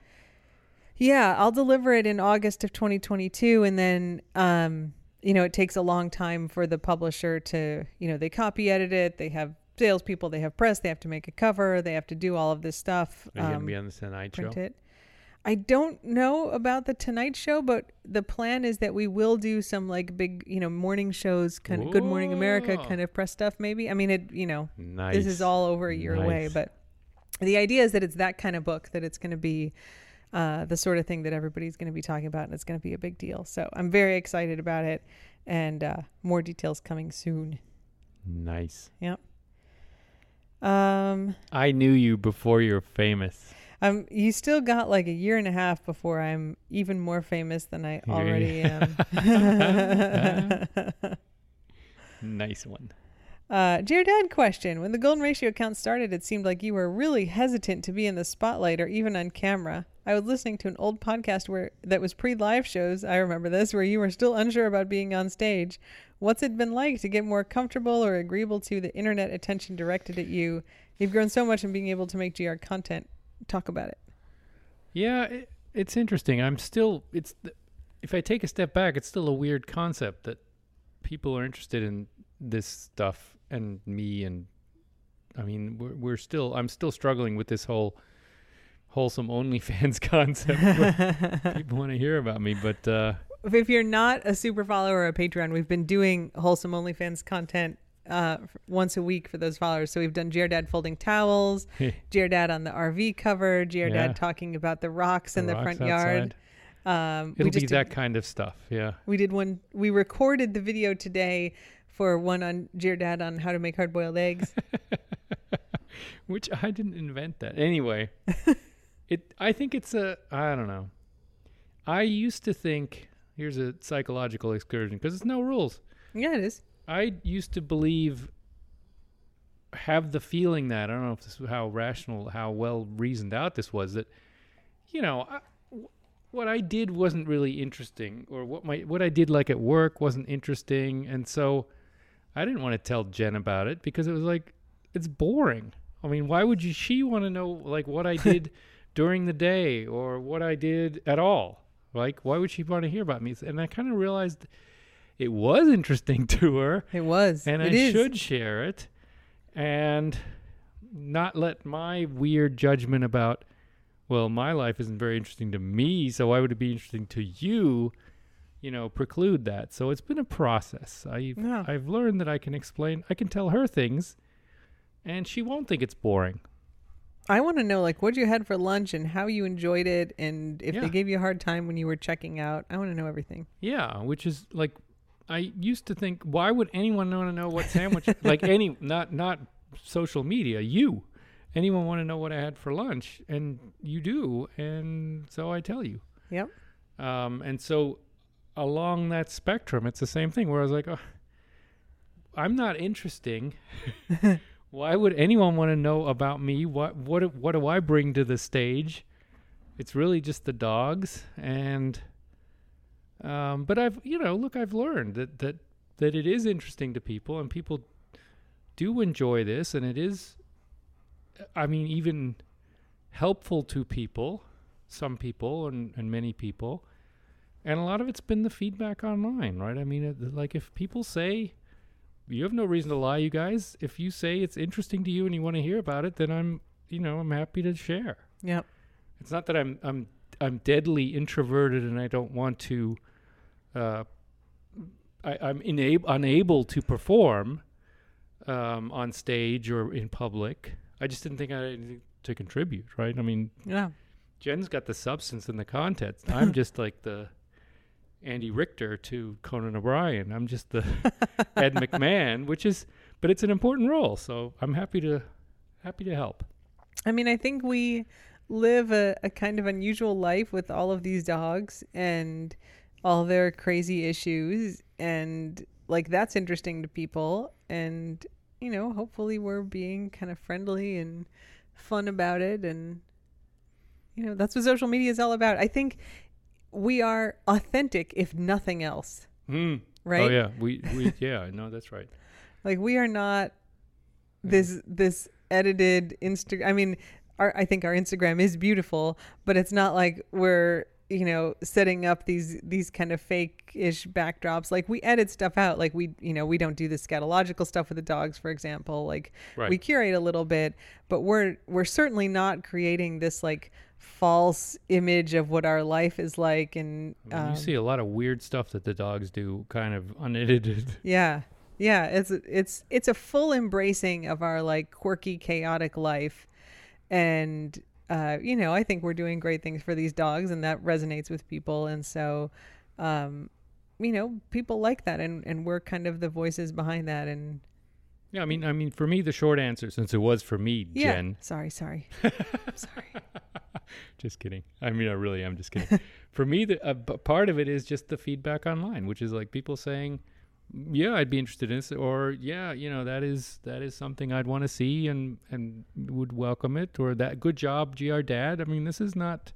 Yeah, I'll deliver it in August of 2022 and then um you know, it takes a long time for the publisher to, you know, they copy edit it, they have salespeople, they have press, they have to make a cover, they have to do all of this stuff. Are you gonna um, be on the Tonight Show? it. I don't know about the Tonight Show, but the plan is that we will do some like big, you know, morning shows, kind of Good Morning America kind of press stuff. Maybe. I mean, it. You know, Nice. this is all over a year away, but the idea is that it's that kind of book that it's going to be uh, the sort of thing that everybody's going to be talking about, and it's going to be a big deal. So I'm very excited about it, and uh, more details coming soon. nice. Um, I knew you before you were famous. Um, you still got like a year and a half before I'm even more famous than I already am. Nice one. Uh, dear Dad, question: When the Golden Ratio account started, it seemed like you were really hesitant to be in the spotlight or even on camera. I was listening to an old podcast where that was pre-live shows. I remember this, where you were still unsure about being on stage. What's it been like to get more comfortable or agreeable to the internet attention directed at you? You've grown so much in being able to make GR content. Talk about it. Yeah, it, it's interesting. I'm still. It's if I take a step back, it's still a weird concept that people are interested in this stuff and me and. I mean, we're we're still. I'm still struggling with this whole wholesome OnlyFans concept. people want to hear about me, but uh, if you're not a super follower or a Patreon, we've been doing wholesome OnlyFans content uh, once a week for those followers. So we've done Dad folding towels, Dad on the RV cover, GR Yeah. Dad talking about the rocks in the rocks front yard. Um, It'll we be that did, kind of stuff. Yeah. we did one. We recorded the video today for one on Dad on how to make hard boiled eggs. Which I didn't invent that. Anyway, it I think it's a I don't know. I used to think here's a psychological excursion because it's no rules. yeah, it is. I used to believe have the feeling that I don't know if this is how rational how well reasoned out this was that you know I, w- what I did wasn't really interesting or what my what I did like at work wasn't interesting and so I didn't want to tell Jen about it because it was like it's boring. I mean, why would you, she want to know like what I did during the day or what I did at all? Like, why would she want to hear about me? And I kind of realized it was interesting to her, It was. and It I is. should share it, and not let my weird judgment about, well, my life isn't very interesting to me, so why would it be interesting to you? You know, preclude that. So it's been a process. I've Yeah. I've learned that I can explain. I can tell her things, and she won't think it's boring. I want to know like what you had for lunch and how you enjoyed it, and if Yeah. they gave you a hard time when you were checking out. I want to know everything. Yeah, which is like I used to think why would anyone want to know what sandwich like any not not social media, you. Anyone want to know what I had for lunch and you do and so I tell you. Yep. Um and so along that spectrum it's the same thing where I was like oh, I'm not interesting. why would anyone want to know about me? What what what do I bring to the stage? It's really just the dogs and um, but I've you know look I've learned that that that it is interesting to people and people do enjoy this and it is I mean even helpful to people some people and, and many people. And a lot of it's been the feedback online right? I mean it, like if people say you have no reason to lie you guys. If you say it's interesting to you and you want to hear about it then I'm you know I'm happy to share. Yep. it's not that I'm I'm I'm deadly introverted and I don't want to. Uh, I, I'm inab- unable to perform um, on stage or in public. I just didn't think I had anything to contribute. Right? I mean, Yeah. Jen's got the substance and the content. I'm just like the Andy Richter to Conan O'Brien. I'm just the Ed McMahon, which is, but it's an important role. So I'm happy to happy to help. I mean, I think we live a, a kind of unusual life with all of these dogs and all their crazy issues. And like, that's interesting to people. And, you know, hopefully we're being kind of friendly and fun about it. And, you know, that's what social media is all about. I think we are authentic, if nothing else, Mm. right? Oh yeah, we we yeah, no, that's right. Like we are not this this edited Insta. I mean, our I think our Instagram is beautiful, but it's not like we're you know setting up these these kind of fake-ish backdrops. Like we edit stuff out. Like we you know we don't do the scatological stuff with the dogs, for example. Like Right. we curate a little bit, but we're we're certainly not creating this like false image of what our life is like and I mean, um, you see a lot of weird stuff that the dogs do, kind of unedited. Yeah. Yeah, it's it's it's a full embracing of our like quirky chaotic life. And uh you know, I think we're doing great things for these dogs and that resonates with people and so um you know, people like that and and we're kind of the voices behind that and Yeah, I mean, I mean, for me, the short answer, since it was for me, yeah. Jen. Sorry, sorry. Sorry. Just kidding. I mean, I really am just kidding. for me, the b- part of it is just the feedback online, which is like people saying, "Yeah, I'd be interested in this," or "Yeah, you know, that is that is something I'd want to see and and would welcome it," or "That good job, Gr Dad." I mean, this is not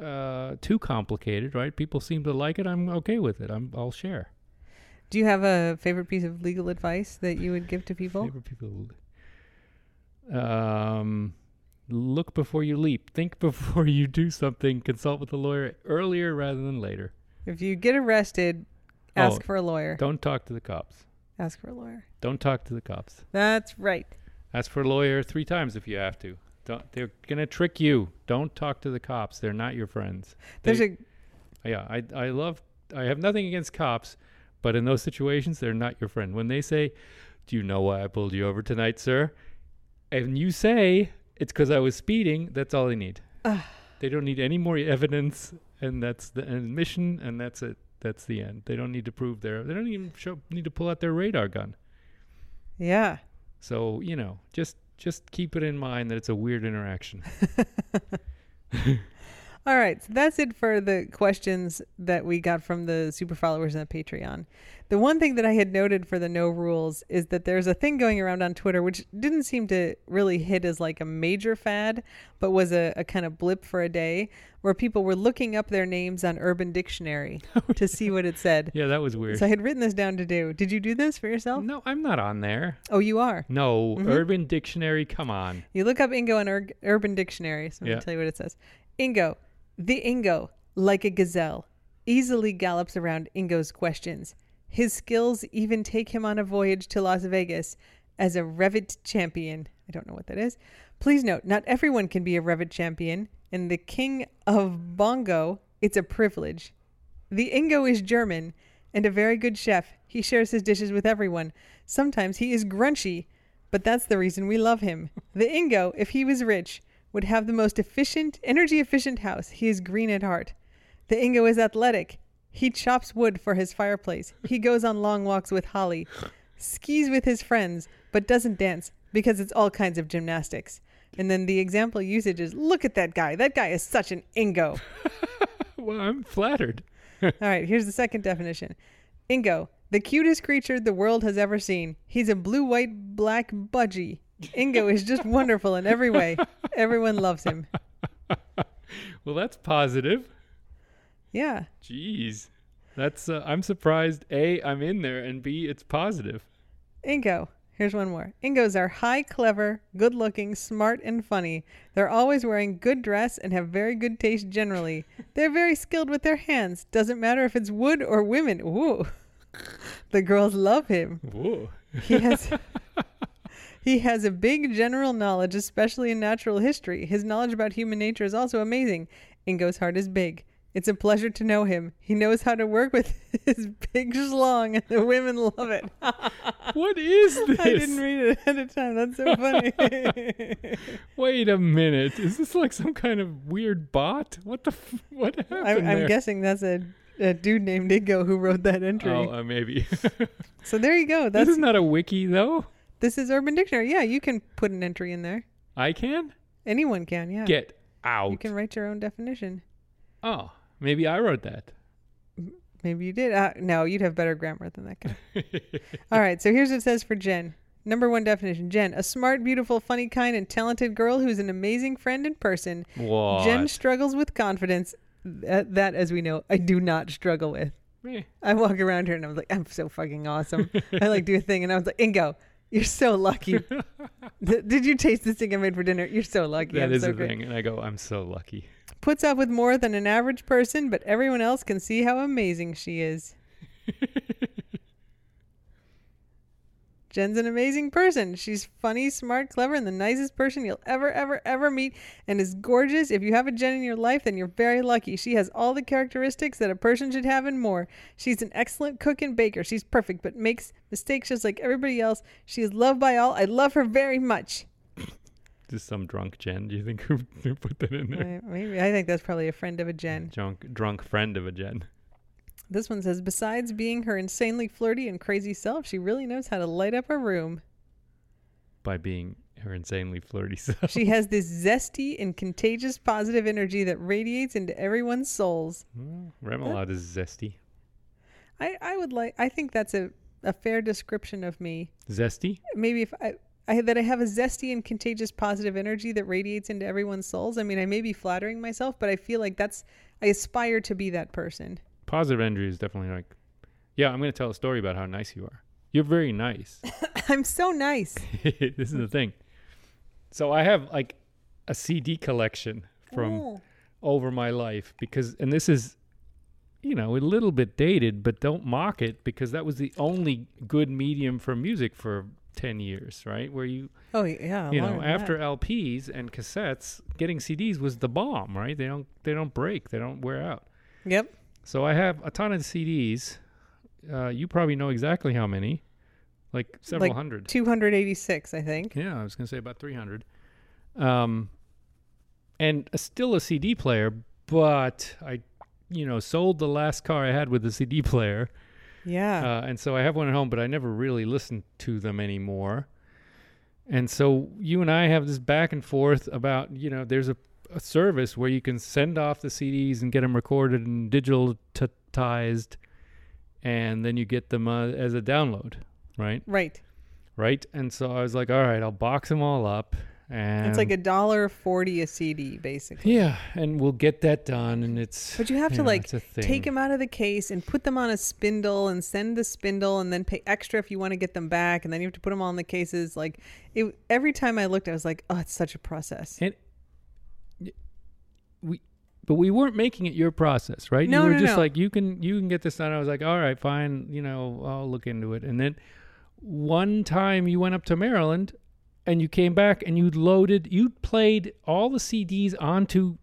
uh too complicated right people seem to like it i'm okay with it i'm i'll share Do you have a favorite piece of legal advice that you would give to people? Favorite people. Um, look before you leap. Think before you do something. Consult with a lawyer earlier rather than later. If you get arrested, ask Oh. for a lawyer. Don't talk to the cops. Ask for a lawyer. Don't talk to the cops. That's right. Ask for a lawyer three times if you have to. Don't. They're gonna trick you. Don't talk to the cops. They're not your friends. There's They- a Yeah, I I love. I have nothing against cops, but in those situations, they're not your friend. When they say, "Do you know why I pulled you over tonight, sir?" and you say it's because I was speeding, that's all they need. They don't need any more evidence, and that's the admission, and that's it. That's the end. They don't need to prove their. They don't even show, need to pull out their radar gun. yeah. So you know, just just keep it in mind that it's a weird interaction. All right, so that's it for the questions that we got from the super followers and the Patreon. The one thing that I had noted for the no rules is that there's a thing going around on Twitter which didn't seem to really hit as like a major fad, but was a, a kind of blip for a day where people were looking up their names on Urban Dictionary to see what it said. Yeah, that was weird. So I had written this down to do. Did you do this for yourself? no, I'm not on there. Oh, you are. No, Mhm. Urban Dictionary. Come on. You look up Ingo on Ur- Urban Dictionary. So I'm Yeah. going to tell you what it says. Ingo. The Ingo, like a gazelle, easily gallops around Ingo's questions. His skills even take him on a voyage to Las Vegas as a Revit champion. I don't know what that is. Please note, not everyone can be a Revit champion. And the king of Bongo, it's a privilege. The Ingo is German and a very good chef. He shares his dishes with everyone. Sometimes he is grunchy, but that's the reason we love him. The Ingo, if he was rich, would have the most efficient, energy efficient house. He is green at heart. The Ingo is athletic. He chops wood for his fireplace. He goes on long walks with Holly, skis with his friends, but doesn't dance because it's all kinds of gymnastics. And then the example usage is look at that guy. That guy is such an Ingo. Well, I'm flattered. All right, here's the second definition Ingo, the cutest creature the world has ever seen. He's a blue, white, black budgie. Ingo is just wonderful in every way. Everyone loves him. Well, that's positive. Yeah. Jeez. That's uh, I'm surprised. A, I'm in there, and B, it's positive. Ingo. Here's one more. Ingos are high, clever, good looking, smart, and funny. They're always wearing good dress and have very good taste generally. They're very skilled with their hands. Doesn't matter if it's wood or women. Ooh. The girls love him. Ooh. He has He has a big general knowledge, especially in natural history. His knowledge about human nature is also amazing. Ingo's heart is big. It's a pleasure to know him. He knows how to work with his big schlong, and the women love it. What is this? I didn't read it ahead of time. That's so funny. Wait a minute. Is this like some kind of weird bot? What the? F- what happened I, I'm there? guessing that's a, a dude named Ingo who wrote that entry. Oh, uh, maybe. so there you go. this That's is not a wiki, though. This is Urban Dictionary. Yeah, you can put an entry in there. I can Anyone can. Yeah, get out. you can write your own definition. Oh, maybe I wrote that. Maybe you did. Uh, no, you'd have better grammar than that guy. All right, so here's what it says for Jen. Number one definition Jen, a smart, beautiful, funny, kind, and talented girl who's an amazing friend in person. What? Jen struggles with confidence. That, that, as we know, I do not struggle with. Meh. I walk around here and I'm like, I'm so fucking awesome. I like do a thing, and I was like, Ingo, you're so lucky. Did you taste this thing I made for dinner? You're so lucky. That I'm is so a great. thing, and I go, I'm so lucky. Puts up with more than an average person, but everyone else can see how amazing she is. Jen's an amazing person. She's funny, smart, clever, and the nicest person you'll ever, ever, ever meet, and is gorgeous. If you have a Jen in your life, then you're very lucky. She has all the characteristics that a person should have and more. She's an excellent cook and baker. She's perfect, but makes mistakes just like everybody else. She is loved by all. I love her very much. Just some drunk Jen. Do you think who who put that in there? Maybe I think that's probably a friend of a Jen. Drunk, drunk friend of a Jen. This one says, besides being her insanely flirty and crazy self, she really knows how to light up a room. By being her insanely flirty self. She has this zesty and contagious positive energy that radiates into everyone's souls. Mm-hmm. Remoulade is zesty. I, I would like, I think that's a, a fair description of me. Zesty? Maybe if I, I, that I have a zesty and contagious positive energy that radiates into everyone's souls. I mean, I may be flattering myself, but I feel like that's, I aspire to be that person. Positive energy is definitely like, yeah, I'm going to tell a story about how nice you are. You're very nice. I'm so nice. this is the thing. So I have like a CD collection from Oh. over my life because, and this is, you know, a little bit dated, but don't mock it because that was the only good medium for music for 10 years, right? Where you, Oh yeah. you know, than that. after LPs and cassettes, getting CDs was the bomb, right? They don't, they don't break, they don't wear out. Yep. So I have a ton of CDs. Uh, you probably know exactly how many, like several Like hundred. 286, I think. Yeah, I was going to say about 300. Um, and a, still a CD player, but I, you know, sold the last car I had with the CD player. Yeah. Uh, and so I have one at home, but I never really listen to them anymore. And so you and I have this back and forth about, you know, there's a, a service where you can send off the CDs and get them recorded and digitalized, and then you get them uh, as a download, right? right. Right. And so I was like, all right, I'll box them all up. And It's like a dollar forty a CD, basically. yeah, and we'll get that done. And it's But you have to know, like it's a thing. take them out of the case and put them on a spindle and send the spindle and then pay extra if you want to get them back and then you have to put them all in the cases. Like it, every time I looked, I was like, oh, it's such a process. And we, but we weren't making it your process, right? No, you were no, just no. like, you can, you can get this done. I was like, all right, fine. You know, I'll look into it. And then one time you went up to Maryland, and you came back and you loaded, you played all the CDs onto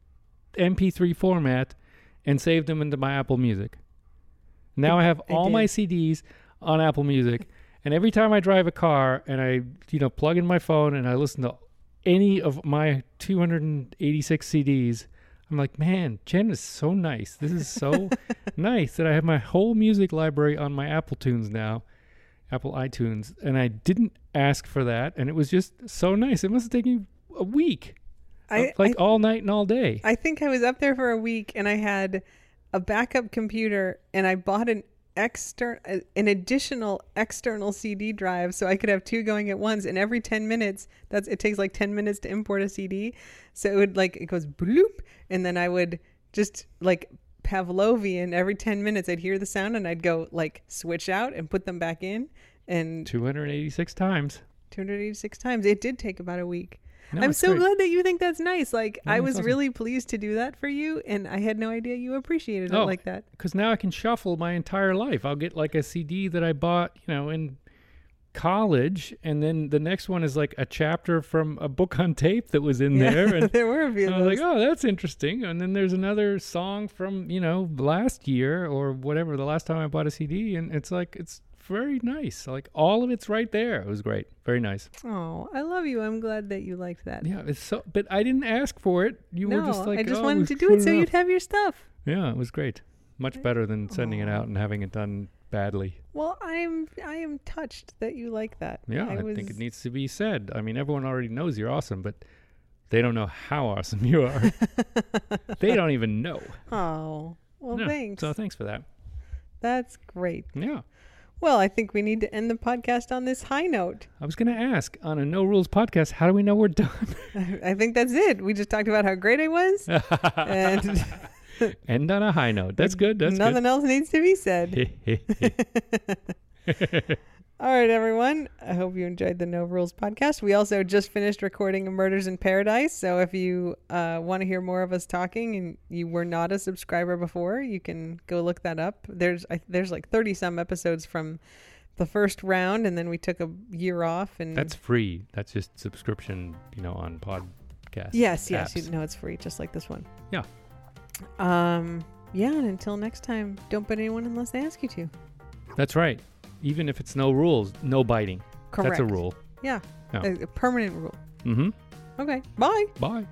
MP3 format, and saved them into my Apple Music. Now I have I all my. CDs on Apple Music, and every time I drive a car and I, you know, plug in my phone and I listen to any of my 286 CDs, I'm like, man, Jen is so nice. This is so nice that I have my whole music library on my Apple Tunes now, Apple iTunes, and I didn't ask for that, and it was just so nice. It must have taken you a week, I, uh, like I, all night and all day. I think I was up there for a week and I had a backup computer and I bought an external an additional external CD drive so I could have two going at once and every 10 minutes that's it takes like 10 minutes to import a CD so it would like it goes bloop and then I would just like Pavlovian every 10 minutes I'd hear the sound and I'd go like switch out and put them back in and 286 times. 286 times it did take about a week No, I'm so great. glad that you think that's nice. Like No, I was awesome. really pleased to do that for you, and I had no idea you appreciated it Oh. like that. because now I can shuffle my entire life. I'll get like a CD that I bought, you know, in college, and then the next one is like a chapter from a book on tape that was in there, and there were a few. I was like, oh, that's interesting. And then there's another song from you know last year or whatever the last time I bought a CD, and it's like it's very nice. Like all of it's right there. It was great, very nice. oh, I love you. I'm glad that you liked that. Yeah, it's so. But I didn't ask for it. You no, were just like, I just oh, wanted to do it so up. you'd have your stuff. Yeah, it was great. Much better than sending it out and having it done badly. Well, I'm I am touched that you like that. Yeah, I, was, think it needs to be said. I mean, everyone already knows you're awesome, but they don't know how awesome you are. they don't even know. Oh, well, Yeah, thanks. So thanks for that. That's great. Yeah. Well, I think we need to end the podcast on this high note. I was going to ask on a No Rules podcast, how do we know we're done? I think that's it. We just talked about how great I was, and End on a high note. That's good. That's nothing else needs to be said. All right, everyone. I hope you enjoyed the No Rules podcast. We also just finished recording Murders in Paradise. So if you uh, want to hear more of us talking and you were not a subscriber before, you can go look that up. There's I, there's like 30 some episodes from the first round, and then we took a year off. And That's free. That's just subscription, you know, on podcast. yes, yes, apps. you know it's free, just like this one. Yeah. Um. Yeah, and until next time, don't bite anyone unless they ask you to. That's right. Even if it's no rules, no biting. Correct. That's a rule. Yeah. Yeah. A, a permanent rule. Mm-hmm. Okay. Bye. Bye.